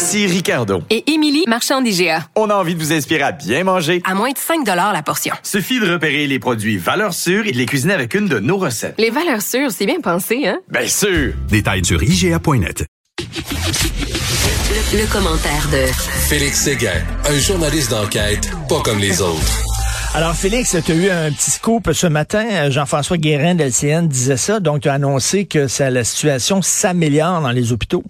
Ici Ricardo. Et Émilie, marchand d'IGA. On a envie de vous inspirer à bien manger. À moins de 5 la portion. Suffit de repérer les produits valeurs sûres et de les cuisiner avec une de nos recettes. Les valeurs sûres, c'est bien pensé, hein? Bien sûr! Détails sur IGA.net. Le, le commentaire de Félix Séguin, un journaliste d'enquête pas comme les autres. Alors, Félix, tu as eu un petit scoop ce matin. Jean-François Guérin de LCN disait ça. Donc, tu as annoncé que ça, la situation s'améliore dans les hôpitaux.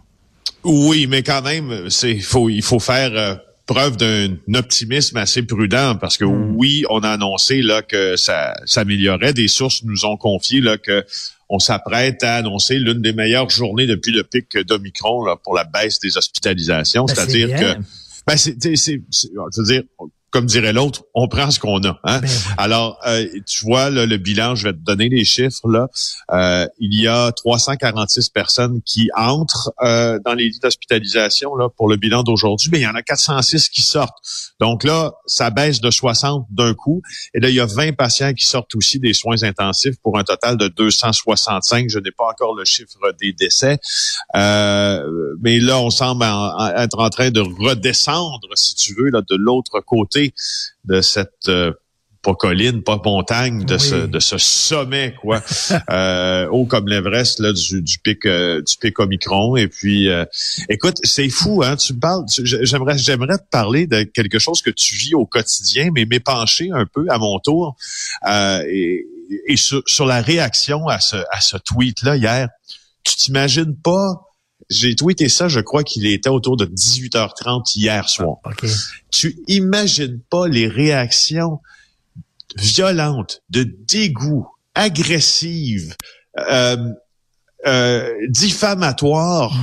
Oui, mais quand même, c'est faut il faut faire euh, preuve d'un optimisme assez prudent parce que Hmm. oui, on a annoncé là que ça s'améliorait. Des sources nous ont confié là que on s'apprête à annoncer l'une des meilleures journées depuis le pic d'Omicron là, pour la baisse des hospitalisations. Ben, C'est-à-dire c'est que ben c'est- je veux dire, comme dirait l'autre, on prend ce qu'on a. Hein? Ben. Alors, euh, tu vois là, le bilan, je vais te donner les chiffres. Là, Euh, il y a 346 personnes qui entrent euh, dans les lits d'hospitalisation là pour le bilan d'aujourd'hui, mais il y en a 406 qui sortent. Donc là, ça baisse de 60 d'un coup. Et là, il y a 20 patients qui sortent aussi des soins intensifs pour un total de 265. Je n'ai pas encore le chiffre des décès, Euh, mais là, on semble en- en- être en train de redescendre, si tu veux, là, de l'autre côté de cette euh, pas colline, pas montagne, de Oui. ce de ce sommet, quoi, euh, haut comme l'Everest là du, du pic euh, du pic Omicron. Et puis, euh, écoute, c'est fou, hein. Tu me parles, j'aimerais j'aimerais te parler de quelque chose que tu vis au quotidien, mais m'épancher un peu à mon tour euh, et, et sur, sur la réaction à ce à ce tweet là hier. Tu t'imagines pas j'ai tweeté ça, je crois qu'il était autour de 18h30 hier soir. OK. Tu imagines pas les réactions violentes, de dégoût, agressives, euh, euh, diffamatoires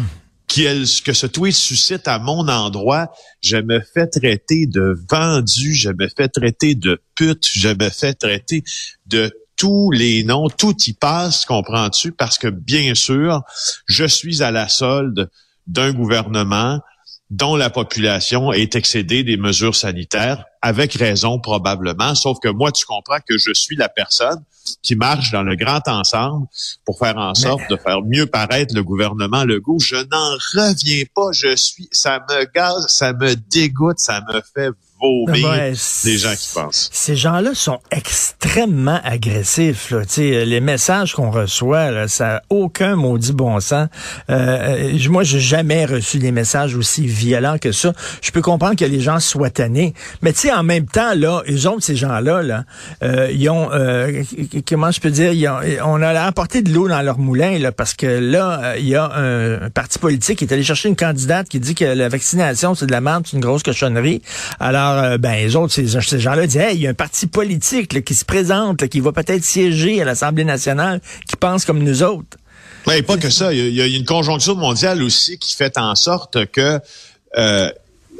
qui, que ce tweet suscite à mon endroit. Je me fais traiter de vendu, je me fais traiter de pute, je me fais traiter de tous les noms, tout y passe, comprends-tu? Parce que bien sûr, je suis à la solde d'un gouvernement dont la population est excédée des mesures sanitaires, avec raison probablement, sauf que moi, tu comprends que je suis la personne qui marche dans le grand ensemble pour faire en sorte de faire mieux paraître le gouvernement Legault. Je n'en reviens pas, je suis, ça me gaze, ça me dégoûte, ça me fait vomir Ouais, les gens qui pensent. Ces gens-là sont extrêmement agressifs. Là. Tu sais, Les messages qu'on reçoit, là, ça n'a aucun maudit bon sens. Euh, euh, moi, j'ai jamais reçu des messages aussi violents que ça. Je peux comprendre que les gens soient tannés. Mais tu sais, en même temps, là, eux autres, ces gens-là, là, euh, ils ont, euh, comment je peux dire, ils ont- on a apporté de l'eau dans leur moulin, là, parce que là, euh, il y a un, un parti politique qui est allé chercher une candidate qui dit que la vaccination, c'est de la merde, c'est une grosse cochonnerie. Alors, euh, ben, les autres, ces, gens-là disent, hey, il y a un parti politique qui se présente, qui va peut-être siéger à l'Assemblée nationale, qui pense comme nous autres. Oui, pas que ça. Il y, a, une conjoncture mondiale aussi qui fait en sorte que, euh,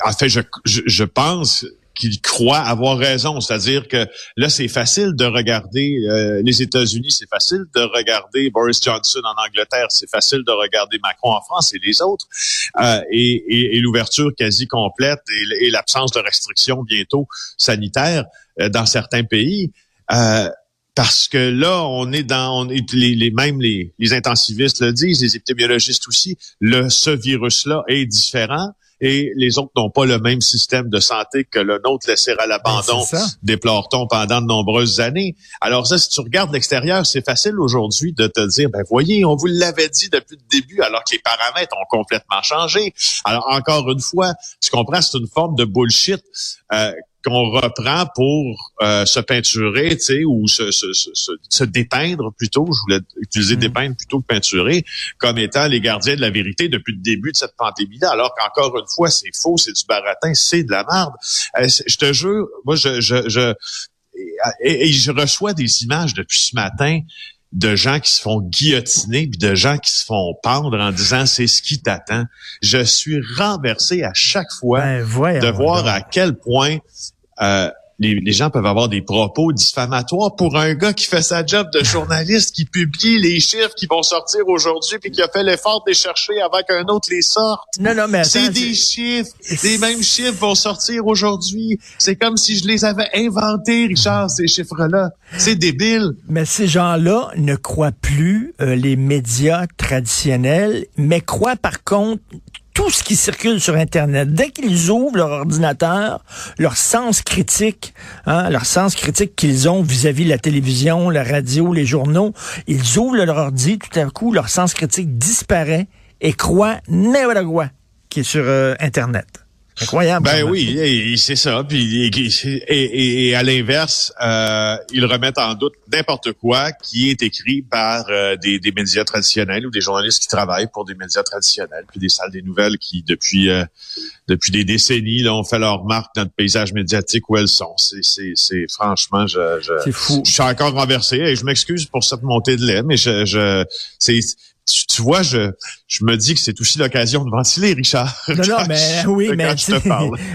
en fait, je pense qu'ils croient avoir raison. C'est-à-dire que là, c'est facile de regarder euh, les États-Unis, c'est facile de regarder Boris Johnson en Angleterre, c'est facile de regarder Macron en France et les autres, euh, et, et, et l'ouverture quasi complète et, et l'absence de restrictions bientôt sanitaires euh, dans certains pays. Euh, parce que là, on est dans, on est, les, les, même les, les intensivistes le disent, les épidémiologistes aussi, le, ce virus-là est différent et les autres n'ont pas le même système de santé que le nôtre laissé à l'abandon, Ben, déplore-t-on pendant de nombreuses années. Alors ça, si tu regardes l'extérieur, c'est facile aujourd'hui de te dire, ben voyez, on vous l'avait dit depuis le début, alors que les paramètres ont complètement changé. Alors encore une fois, tu comprends, c'est une forme de bullshit. Euh, qu'on reprend pour euh, se peinturer, tu sais, ou se, se, se, se, dépeindre plutôt, je voulais utiliser Mm. dépeindre plutôt que peinturer, comme étant les gardiens de la vérité depuis le début de cette pandémie-là, alors qu'encore une fois, c'est faux, c'est du baratin, c'est de la merde. Euh, je te jure, moi, je, je, je et, et je reçois des images depuis ce matin de gens qui se font guillotiner, puis de gens qui se font pendre en disant c'est ce qui t'attend. Je suis renversé à chaque fois Ben, de voir donc. à quel point euh, les, les gens peuvent avoir des propos diffamatoires pour un gars qui fait sa job de journaliste, qui publie les chiffres qui vont sortir aujourd'hui, puis qui a fait l'effort de les chercher avant qu'un autre les sorte. Non, non, mais C'est des chiffres. Les mêmes chiffres vont sortir aujourd'hui. C'est comme si je les avais inventés, Richard, ces chiffres-là. C'est débile. Mais ces gens-là ne croient plus euh, les médias traditionnels, mais croient par contre tout ce qui circule sur Internet. Dès qu'ils ouvrent leur ordinateur, leur sens critique, hein, leur sens critique qu'ils ont vis-à-vis de la télévision, la radio, les journaux, ils ouvrent leur ordi, tout à coup, leur sens critique disparaît et croient n'importe quoi qui est sur euh, Internet. Incroyable. Ben oui, et- et c'est ça. Puis et, et- à l'inverse, euh, ils remettent en doute n'importe quoi qui est écrit par euh, des, des médias traditionnels ou des journalistes qui travaillent pour des médias traditionnels, puis des salles des nouvelles qui depuis euh, depuis des décennies là, ont fait leur marque dans le paysage médiatique où elles sont. C'est franchement, je je, fou. je suis encore renversé et je m'excuse pour cette montée de lait, mais je je c'est tu, tu vois, je, je me dis que c'est aussi l'occasion de ventiler, Richard. Non, non, mais oui, mais tu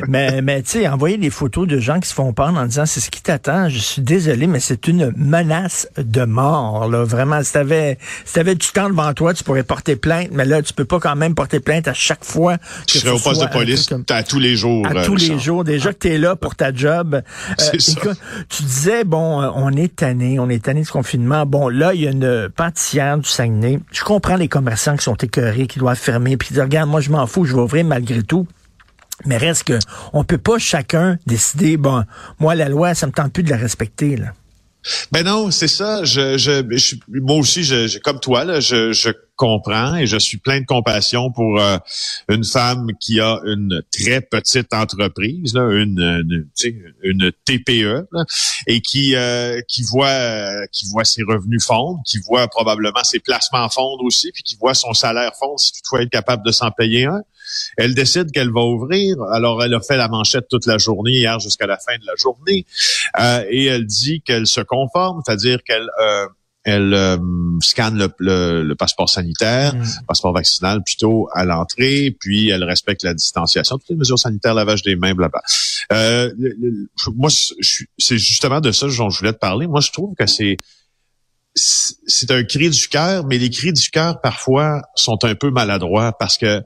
mais, mais sais, envoyer des photos de gens qui se font pendre en disant c'est ce qui t'attend, je suis désolé, mais c'est une menace de mort, là. Vraiment, si t'avais, si t'avais du temps devant toi, tu pourrais porter plainte, mais là, tu peux pas quand même porter plainte à chaque fois que Je serais au poste de police comme- à tous les jours. à euh, tous les jours. Déjà que tu es là pour ta job. Euh, C'est ça. écoute, tu disais, bon, euh, on est tanné, on est tanné du confinement. Bon, là, il y a une pâtissière du Saguenay. Je comprends les commerçants qui sont écœurés, qui doivent fermer, puis qui disent, regarde, moi, je m'en fous, je vais ouvrir malgré tout. Mais reste que, on peut pas chacun décider, bon, moi, la loi, ça me tente plus de la respecter, là. Ben non, c'est ça. Je, je, je- moi aussi, je, comme toi, là, je, je comprends et je suis plein de compassion pour euh, une femme qui a une très petite entreprise, là, une, une, une TPE, là, et qui euh, qui voit qui voit ses revenus fondre, qui voit probablement ses placements fondre aussi, puis qui voit son salaire fondre si toutefois elle est capable de s'en payer un. Elle décide qu'elle va ouvrir. Alors, elle a fait la manchette toute la journée, hier jusqu'à la fin de la journée. Euh, et elle dit qu'elle se conforme, c'est-à-dire qu'elle euh, elle euh, scanne le, le- le passeport sanitaire, Mm. passeport vaccinal plutôt à l'entrée, puis elle respecte la distanciation, toutes les mesures sanitaires, lavage des mains, blabla. Euh, le- le- moi, c'est justement de ça dont je voulais te parler. Moi, je trouve que c'est c'est un cri du cœur, mais les cris du cœur parfois sont un peu maladroits parce que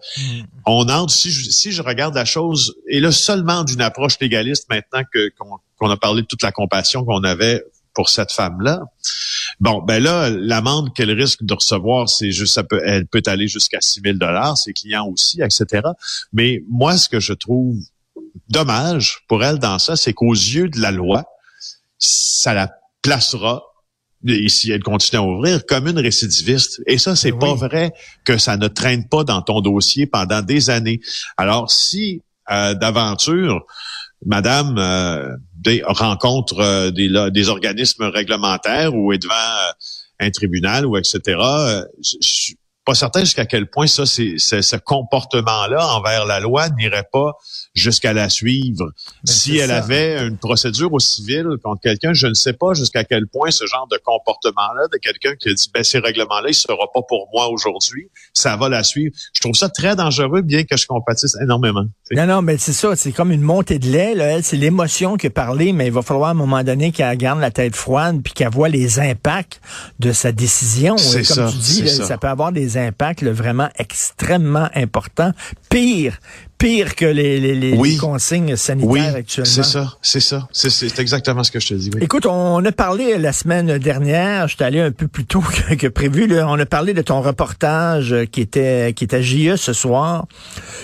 on entre, si je, si je regarde la chose, et là seulement d'une approche légaliste maintenant que qu'on a parlé de toute la compassion qu'on avait pour cette femme-là. Bon, ben là, l'amende qu'elle risque de recevoir, c'est juste, ça peut, elle peut aller jusqu'à 6 000 dollars, ses clients aussi, etc. Mais moi, ce que je trouve dommage pour elle dans ça, c'est qu'aux yeux de la loi, ça la placera et si elle continue à ouvrir, comme une récidiviste. Et ça, c'est Oui. pas vrai que ça ne traîne pas dans ton dossier pendant des années. Alors, si euh, d'aventure, Madame euh, des- rencontre euh, des, là, des organismes réglementaires ou est devant euh, un tribunal ou etc., je je suis pas certain jusqu'à quel point ça, c'est, c'est- ce comportement-là envers la loi n'irait pas jusqu'à la suivre. si c'est elle ça. avait une procédure au civil contre quelqu'un, je ne sais pas jusqu'à quel point ce genre de comportement-là de quelqu'un qui a dit ben ces règlements-là, il sera pas pour moi aujourd'hui, ça va la suivre. Je trouve ça très dangereux, bien que je compatisse énormément. Non, non, mais c'est ça, c'est comme une montée de lait. Là. Elle, c'est l'émotion qui a parlé, mais il va falloir à un moment donné qu'elle garde la tête froide puis qu'elle voit les impacts de sa décision. Comme ça, tu dis, là, ça. ça peut avoir des impacts là, vraiment extrêmement importants. Pire, pire que les, les, les- Oui. les consignes sanitaires Oui, actuellement. c'est ça, c'est ça, c'est, exactement ce que je te dis. oui. Écoute, on a parlé la semaine dernière, je suis allé un peu plus tôt que, que prévu, là, on a parlé de ton reportage qui était qui était à JE ce soir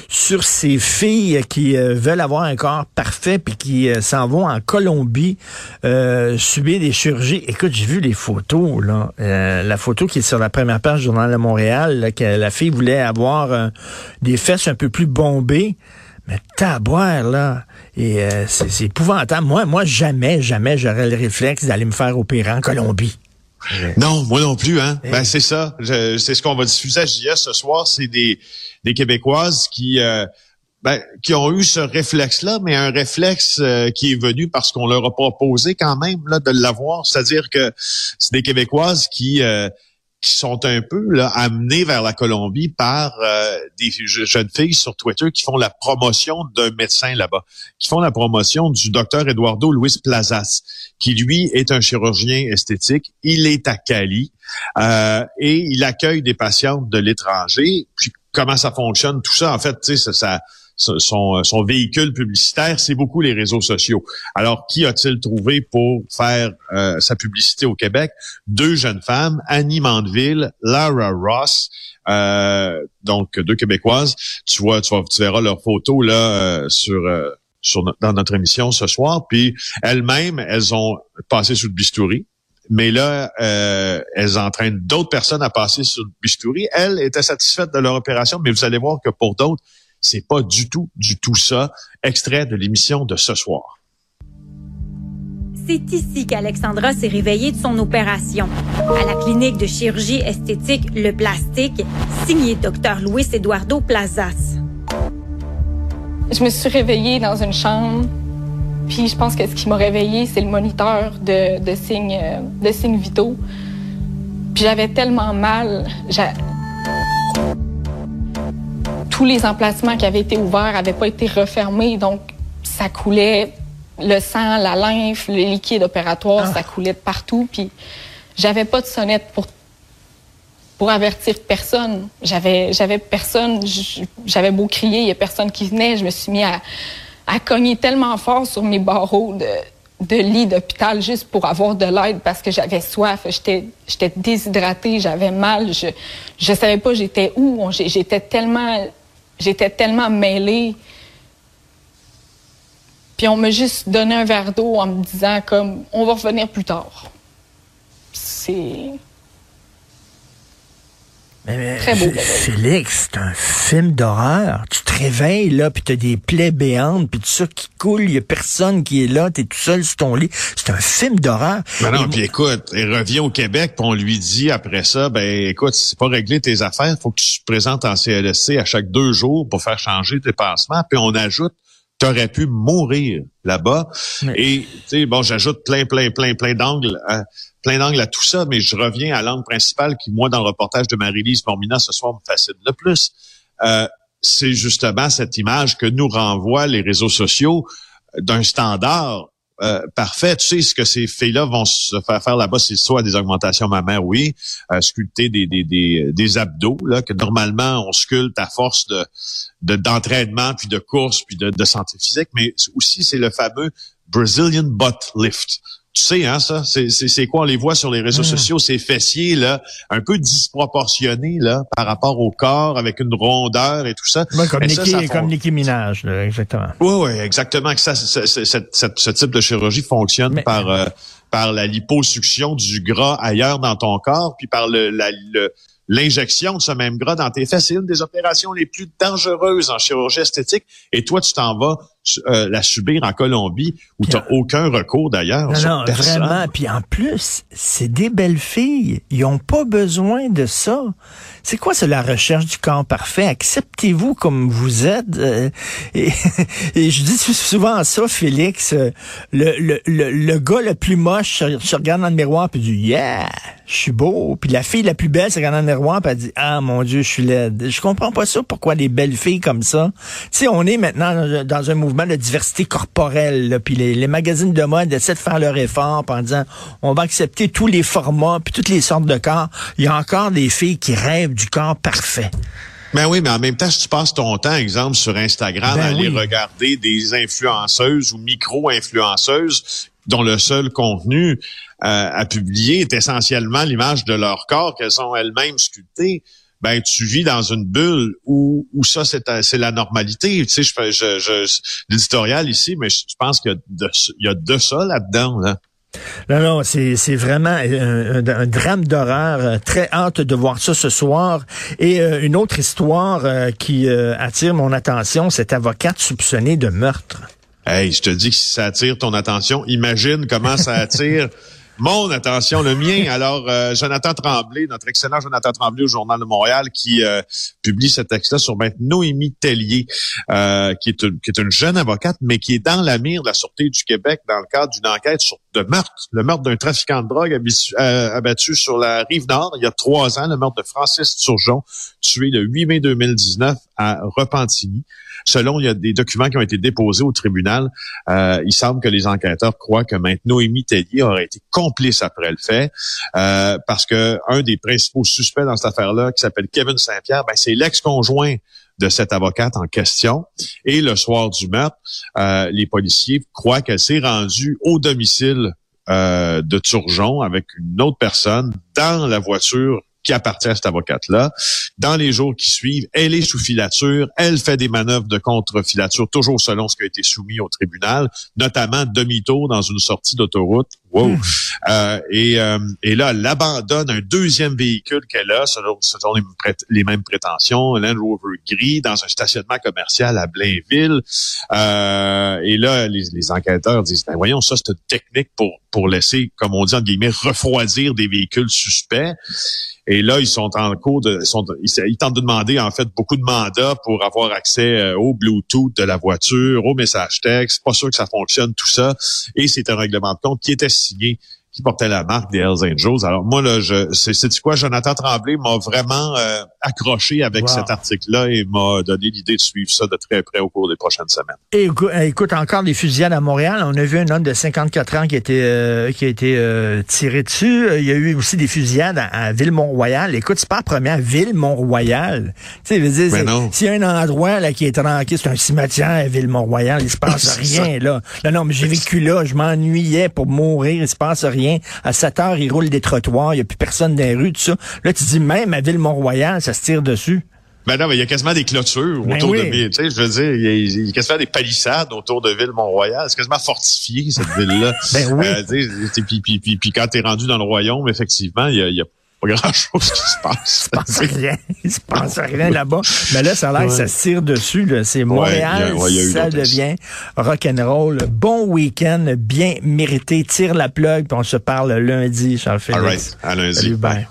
sur ces filles qui euh, veulent avoir un corps parfait puis qui euh, s'en vont en Colombie euh, subir des chirurgies. Écoute, j'ai vu les photos là, la photo qui est sur la première page du journal de Montréal, là, que la fille voulait avoir des fesses un peu plus bombées. Mais taboire, là. Et euh, c'est épouvantable. Moi, moi, jamais, jamais j'aurais le réflexe d'aller me faire opérer en Colombie. Non, moi non plus, hein. Ben c'est ça. C'est ce qu'on va diffuser à JS ce soir. C'est des, des Québécoises qui euh, ben, qui ont eu ce réflexe-là, mais un réflexe euh, qui est venu parce qu'on leur a proposé quand même là, de l'avoir. C'est-à-dire que c'est des Québécoises qui euh, qui sont un peu là, amenées vers la Colombie par euh, des jeunes filles sur Twitter qui font la promotion d'un médecin là-bas, qui font la promotion du docteur Eduardo Luis Plazas, qui lui est un chirurgien esthétique. Il est à Cali et il accueille des patientes de l'étranger. Puis comment ça fonctionne, tout ça, en fait, tu sais, ça, ça son, euh, son, véhicule publicitaire, c'est beaucoup les réseaux sociaux. Alors, qui a-t-il trouvé pour faire euh, sa publicité au Québec? Deux jeunes femmes, Annie Mandeville, Lara Ross, euh, donc deux Québécoises. Tu vois, tu, tu verras leurs photos là sur, dans notre émission ce soir. Puis elles-mêmes, elles ont passé sous le bistouri. Mais là, elles entraînent d'autres personnes à passer sur le bistouri. Elles étaient satisfaites de leur opération, mais vous allez voir que pour d'autres, c'est pas du tout, du tout ça. Extrait de l'émission de ce soir. C'est ici qu'Alexandra s'est réveillée de son opération. À la clinique de chirurgie esthétique Le Plastique, signé Dr. Luis Eduardo Plazas. Je me suis réveillée dans une chambre, puis je pense que ce qui m'a réveillée, c'est le moniteur de, de, signes, de signes vitaux. Puis j'avais tellement mal tous les emplacements qui avaient été ouverts n'avaient pas été refermés, donc ça coulait le sang, la lymphe, le liquide opératoire, ah. ça coulait de partout. Puis j'avais pas de sonnette pour pour avertir personne. J'avais j'avais personne. J'avais beau crier, il y a personne qui venait. Je me suis mis à, à cogner tellement fort sur mes barreaux de de lit d'hôpital juste pour avoir de l'aide parce que j'avais soif, j'étais j'étais déshydratée, j'avais mal, je je savais pas j'étais où, j'étais tellement J'étais tellement mêlée. Puis on m'a juste donné un verre d'eau en me disant comme on va revenir plus tard. C'est mais, Très beau. Félix, c'est un film d'horreur. Tu te réveilles, là, puis t'as des plaies béantes, puis tout ça qui coule, il y a personne qui est là, t'es tout seul sur ton lit. C'est un film d'horreur. Ben non, puis écoute, il revient au Québec, puis on lui dit après ça, ben écoute, c'est pas régler tes affaires, faut que tu te présentes en CLSC à chaque deux jours pour faire changer tes passements, puis on ajoute t'aurais pu mourir là-bas. Et, tu sais, bon, j'ajoute plein, plein, plein, plein d'angles. Hein plein d'angles à tout ça, mais je reviens à l'angle principal qui, moi, dans le reportage de Marie-Lise Mormina ce soir, me fascine le plus. Euh, c'est justement cette image que nous renvoient les réseaux sociaux d'un standard euh, parfait. Tu sais, ce que ces filles-là vont se faire faire là-bas, c'est soit des augmentations mammaires, oui, euh, sculpter des, des, des, abdos, là, que normalement on sculpte à force de d'entraînement, puis de course, puis de, de santé physique, mais aussi c'est le fameux Brazilian butt lift. Tu sais, hein, ça, c'est quoi? On les voit sur les réseaux hmm. sociaux, ces fessiers, là, un peu disproportionnés, là, par rapport au corps, avec une rondeur et tout ça. comme, Nicki, comme Minaj, là, exactement. Oui, oui, exactement. Que ça, ce type de chirurgie fonctionne par, euh, par la liposuction du gras ailleurs dans ton corps, puis par le, la, le, l'injection de ce même gras dans tes fesses. C'est une des opérations les plus dangereuses en chirurgie esthétique. Et toi, tu t'en vas euh, la subir en Colombie où tu n'as aucun recours d'ailleurs. Non, non, vraiment. Puis en plus, c'est des belles filles. Ils ont pas besoin de ça. C'est quoi, c'est la recherche du corps parfait? Acceptez-vous comme vous êtes. Euh, et, je dis souvent ça, Félix. Euh, le, le, le, gars le plus moche se, regarde dans le miroir puis dit Yeah, je suis beau. Puis la fille la plus belle se regarde dans le miroir puis elle dit Ah mon Dieu, je suis laide. Je comprends pas ça. Pourquoi les belles filles comme ça? Tu sais, on est maintenant dans un mouvement de diversité corporelle. Puis les, magazines de mode essaient de faire leur effort en disant on va accepter tous les formats puis toutes les sortes de corps. Il y a encore des filles qui rêvent du corps parfait. Ben oui, mais en même temps, si tu passes ton temps, exemple, sur Instagram, ben à aller regarder des influenceuses ou micro-influenceuses dont le seul contenu euh, à publier est essentiellement l'image de leur corps qu'elles ont elles-mêmes sculpté ben tu vis dans une bulle où, où ça c'est c'est la normalité. Tu sais, je fais je, je, l'éditorial ici, mais je, pense qu'il y a de, il y a de ça là-dedans. Là. Non, non, c'est, c'est vraiment un, drame d'horreur. Euh, très hâte de voir ça ce soir. Et euh, une autre histoire euh, qui attire mon attention, cette avocate soupçonnée de meurtre. Hey, je te dis que si ça attire ton attention, imagine comment ça attire mon attention, le mien. Alors, euh, Jonathan Tremblay, notre excellent Jonathan Tremblay au Journal de Montréal, qui euh, publie ce texte-là sur maître Noémie Tellier, euh, qui, est une, qui est une jeune avocate, mais qui est dans la mire de la Sûreté du Québec dans le cadre d'une enquête sur de meurtre, le meurtre d'un trafiquant de drogue abattu sur la rive nord il y a trois ans, le meurtre de Francis Turgeon, tué le 8 mai 2019 à Repentigny. Selon il y a des documents qui ont été déposés au tribunal, euh, il semble que les enquêteurs croient que maintenant Noémie Tellier aurait été complice après le fait, euh, parce que un des principaux suspects dans cette affaire-là, qui s'appelle Kevin Saint-Pierre, ben, c'est l'ex-conjoint de cette avocate en question. Et le soir du meurtre, euh, les policiers croient qu'elle s'est rendue au domicile euh, de Turgeon avec une autre personne dans la voiture qui appartient à cette avocate-là. Dans les jours qui suivent, elle est sous filature, elle fait des manœuvres de contre-filature, toujours selon ce qui a été soumis au tribunal, notamment demi-tour dans une sortie d'autoroute. Wow. Hmm. Euh, et, euh, et là, elle abandonne un deuxième véhicule qu'elle a, selon, selon les, mêmes prétentions, Land Rover gris, dans un stationnement commercial à Blainville. Euh, et là, les, les enquêteurs disent, ben voyons, ça, c'est une technique pour, pour laisser, comme on dit en guillemets, refroidir des véhicules suspects. Et là, ils sont en cours de, ils, tentent de demander en fait beaucoup de mandats pour avoir accès euh, au Bluetooth de la voiture, au message texte. Pas sûr que ça fonctionne tout ça. Et c'est un règlement de compte qui était signé qui portait la marque des Hells Angels. Alors moi, là, je c'est quoi, Jonathan Tremblay m'a vraiment euh, accroché avec cet article-là et m'a donné l'idée de suivre ça de très près au cours des prochaines semaines. Et écoute, encore des fusillades à Montréal. On a vu un homme de 54 ans qui, était, euh, qui a été euh, tiré dessus. Il y a eu aussi des fusillades à, Ville-Mont-Royal. Écoute, c'est pas la première Ville-Mont-Royal. Tu sais, s'il y a un endroit là qui est tranquille, c'est un cimetière à Ville-Mont-Royal, il se passe rien là. Non, non, mais j'ai vécu là, je m'ennuyais pour mourir, il se passe rien. À 7 heures, ils roulent des trottoirs, il n'y a plus personne dans les rues, tout ça. Là, tu dis, même à Ville-Mont-Royal, ça se tire dessus. Ben non, mais il y a quasiment des clôtures ben autour de ville. Tu sais, je veux dire, il y, a, quasiment des palissades autour de Ville-Mont-Royal. C'est quasiment fortifié, cette ville-là. ben oui. Euh, puis, puis, puis, puis, quand t'es rendu dans le royaume, effectivement, il y a, y a pas grand-chose qui se passe. Il se passe rien. Il se passe rien là-bas. Mais là, ça a l'air que ça se tire dessus. C'est Montréal, ça devient rock'n'roll. Bon week-end, bien mérité. Tire la plug, puis on se parle lundi, Charles Félix. All right. À lundi. Salut, bye.